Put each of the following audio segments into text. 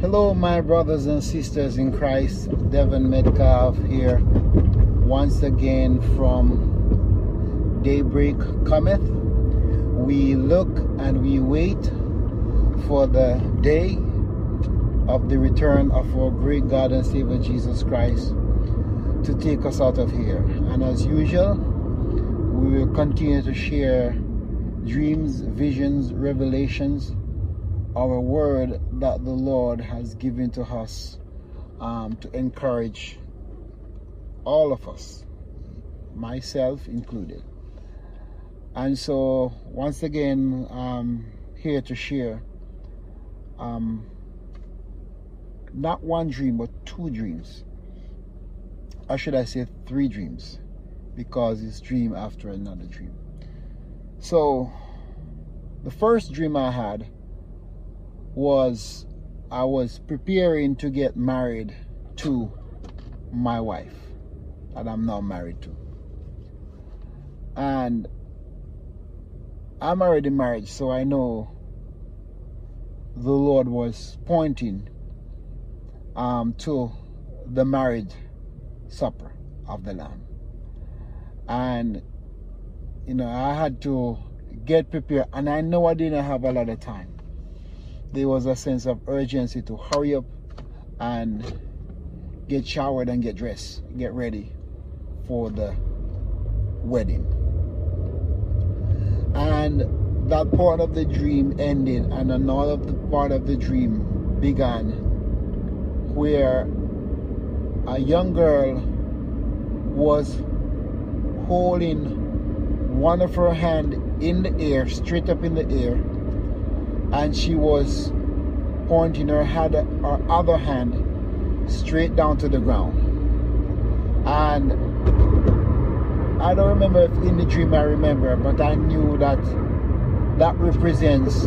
Hello, my brothers and sisters in Christ. Devin Metcalf here once again from Daybreak Cometh. We look and we wait for the day of the return of our great God and Savior Jesus Christ to take us out of here. And as usual, we will continue to share dreams, visions, revelations our word that the Lord has given to us um, to encourage all of us, myself included. And so, once again, I'm here to share um, not one dream, but two dreams. Or should I say, three dreams, because it's dream after another dream. So, the first dream I had was I was preparing to get married to my wife that I'm now married to. And I'm already married, so I know the Lord was pointing um, to the marriage supper of the Lamb. And, you know, I had to get prepared, and I know I didn't have a lot of time there was a sense of urgency to hurry up and get showered and get dressed, get ready for the wedding. And that part of the dream ended, and another part of the dream began where a young girl was holding one of her hand in the air, straight up in the air, and she was pointing her, had her other hand straight down to the ground. And I don't remember if in the dream I remember, but I knew that that represents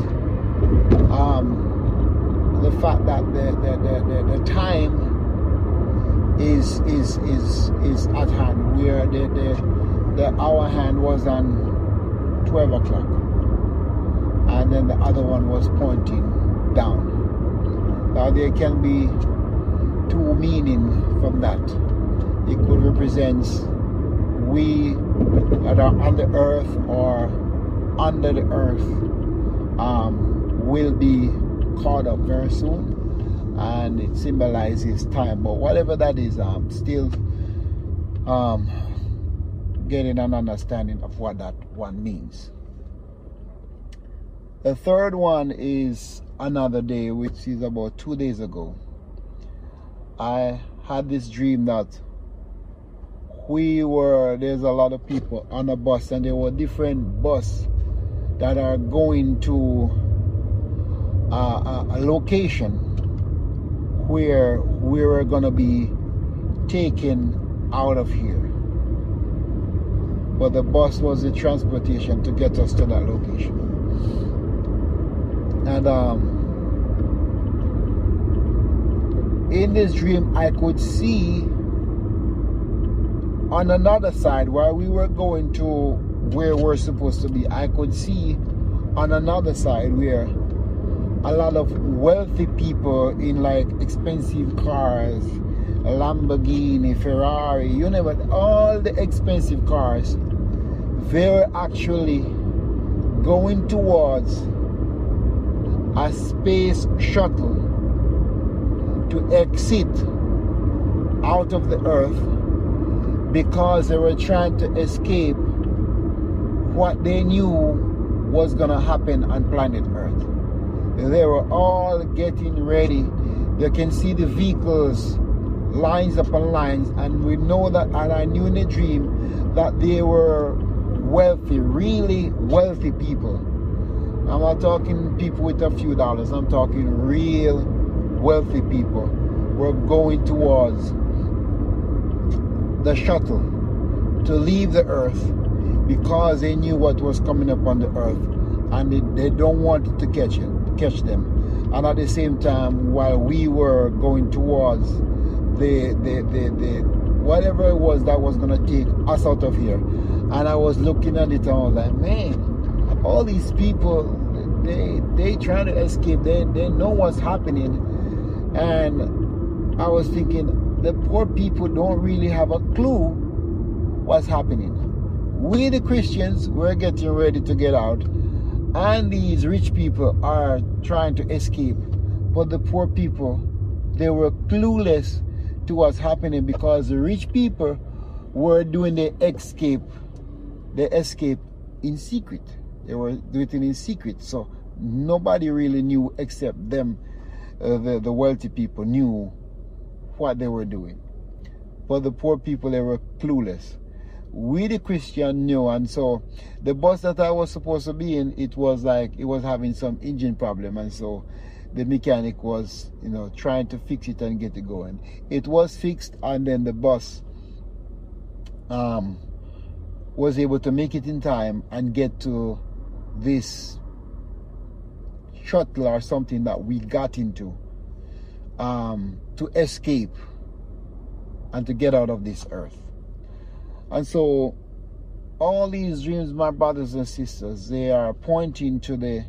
um, the fact that the, the, the, the, time is is is is at hand where the, the the hour hand was on 12 o'clock and then the other one was pointing down. Now there can be two meaning from that. It could represent we that are on the earth or under the earth um, will be caught up very soon and it symbolizes time but whatever that is I'm still um, getting an understanding of what that one means the third one is another day, which is about two days ago. I had this dream that we were, there's a lot of people on a bus, and there were different bus that are going to a, a, a location where we were to be taken out of here. But the bus was the transportation to get us to that location. And um, in this dream, I could see on another side where we were going to where we're supposed to be. I could see on another side where a lot of wealthy people in like expensive cars, Lamborghini, Ferrari, you know what, all the expensive cars, they're actually going towards a space shuttle to exit out of the earth because they were trying to escape what they knew was going to happen on planet earth. They were all getting ready. You can see the vehicles lines upon lines and we know that and i knew in a dream that they were wealthy really wealthy people I'm not talking people with a few dollars. I'm talking real wealthy people We're going towards the shuttle to leave the earth because they knew what was coming upon the earth and they, they don't want to catch it, catch them. And at the same time, while we were going towards the, the, the, the whatever it was that was going to take us out of here, and I was looking at it and I was like, man, all these people they they trying to escape. They they know what's happening. And I was thinking, the poor people don't really have a clue what's happening. We, the Christians, we're getting ready to get out, and these rich people are trying to escape. But the poor people, they were clueless to what's happening because the rich people were doing the escape, the escape in secret. They were doing it in secret. So nobody really knew except them, uh, the, the wealthy people knew what they were doing. But the poor people, they were clueless. We, the Christian, knew. And so the bus that I was supposed to be in, it was like, it was having some engine problem. And so the mechanic was, you know, trying to fix it and get it going. It was fixed and then the bus um, was able to make it in time and get to this shuttle or something that we got into um, to escape and to get out of this earth. And so, all these dreams, my brothers and sisters, they are pointing to the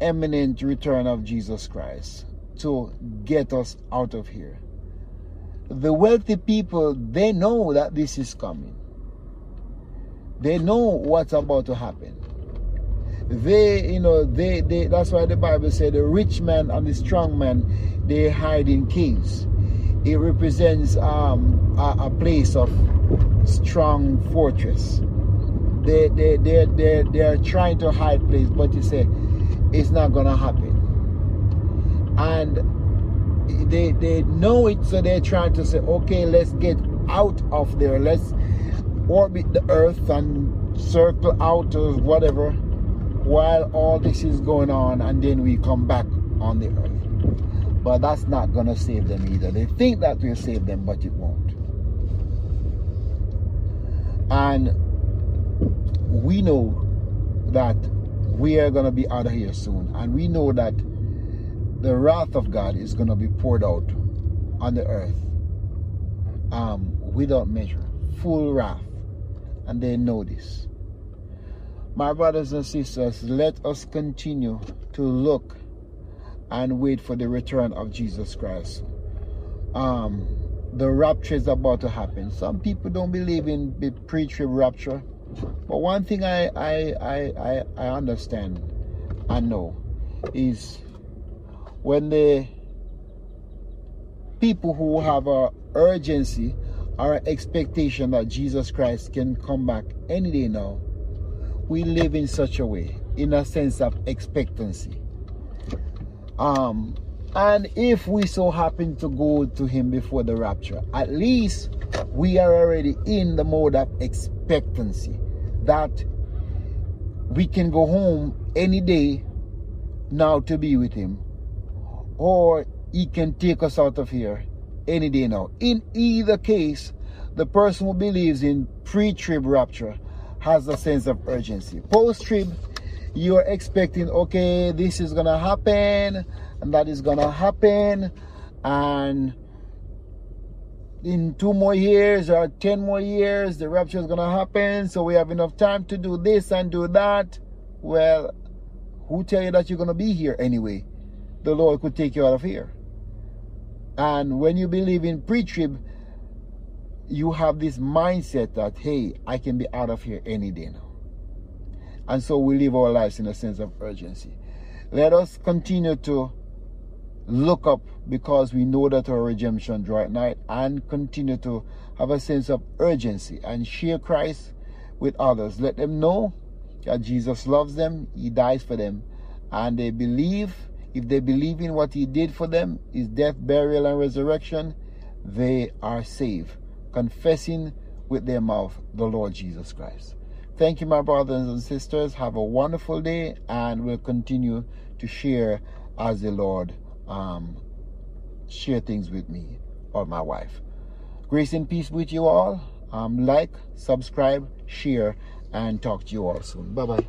imminent return of Jesus Christ to get us out of here. The wealthy people, they know that this is coming. They know what's about to happen they you know they, they that's why the bible said the rich man and the strong man they hide in caves. It represents um, a, a, place of strong fortress. They they they they they are trying to hide place but you say it's not gonna happen. And they they know it so they're trying to say okay let's get out of there. Let's orbit the earth and circle out or whatever while all this is going on and then we come back on the earth. But that's not going to save them either. They think that will save them, but it won't. And we know that we are going to be out of here soon. And we know that the wrath of God is going to be poured out on the earth um, without measure. Full wrath. And they know this. My brothers and sisters, let us continue to look and wait for the return of Jesus Christ. Um, the rapture is about to happen. Some people don't believe in the pre-trib rapture, but one thing I I, I I I understand and know is when the people who have a urgency or expectation that Jesus Christ can come back any day now we live in such a way, in a sense of expectancy. Um, and if we so happen to go to him before the rapture, at least we are already in the mode of expectancy that we can go home any day now to be with him, or he can take us out of here any day now. In either case, the person who believes in pre trib rapture has a sense of urgency. Post trib, you're expecting, okay, this is gonna happen, and that is gonna happen, and in two more years or 10 more years, the rapture is gonna happen, so we have enough time to do this and do that. Well, who tell you that you're gonna be here anyway? The Lord could take you out of here. And when you believe in pre trib, you have this mindset that, hey, I can be out of here any day now. And so we live our lives in a sense of urgency. Let us continue to look up because we know that our redemption draw at night and continue to have a sense of urgency and share Christ with others. Let them know that Jesus loves them, He dies for them, and they believe, if they believe in what He did for them, His death, burial, and resurrection, they are saved confessing with their mouth the Lord Jesus Christ. Thank you, my brothers and sisters. Have a wonderful day, and we'll continue to share as the Lord um, share things with me or my wife. Grace and peace with you all. Um, like, subscribe, share, and talk to you all soon. Bye bye.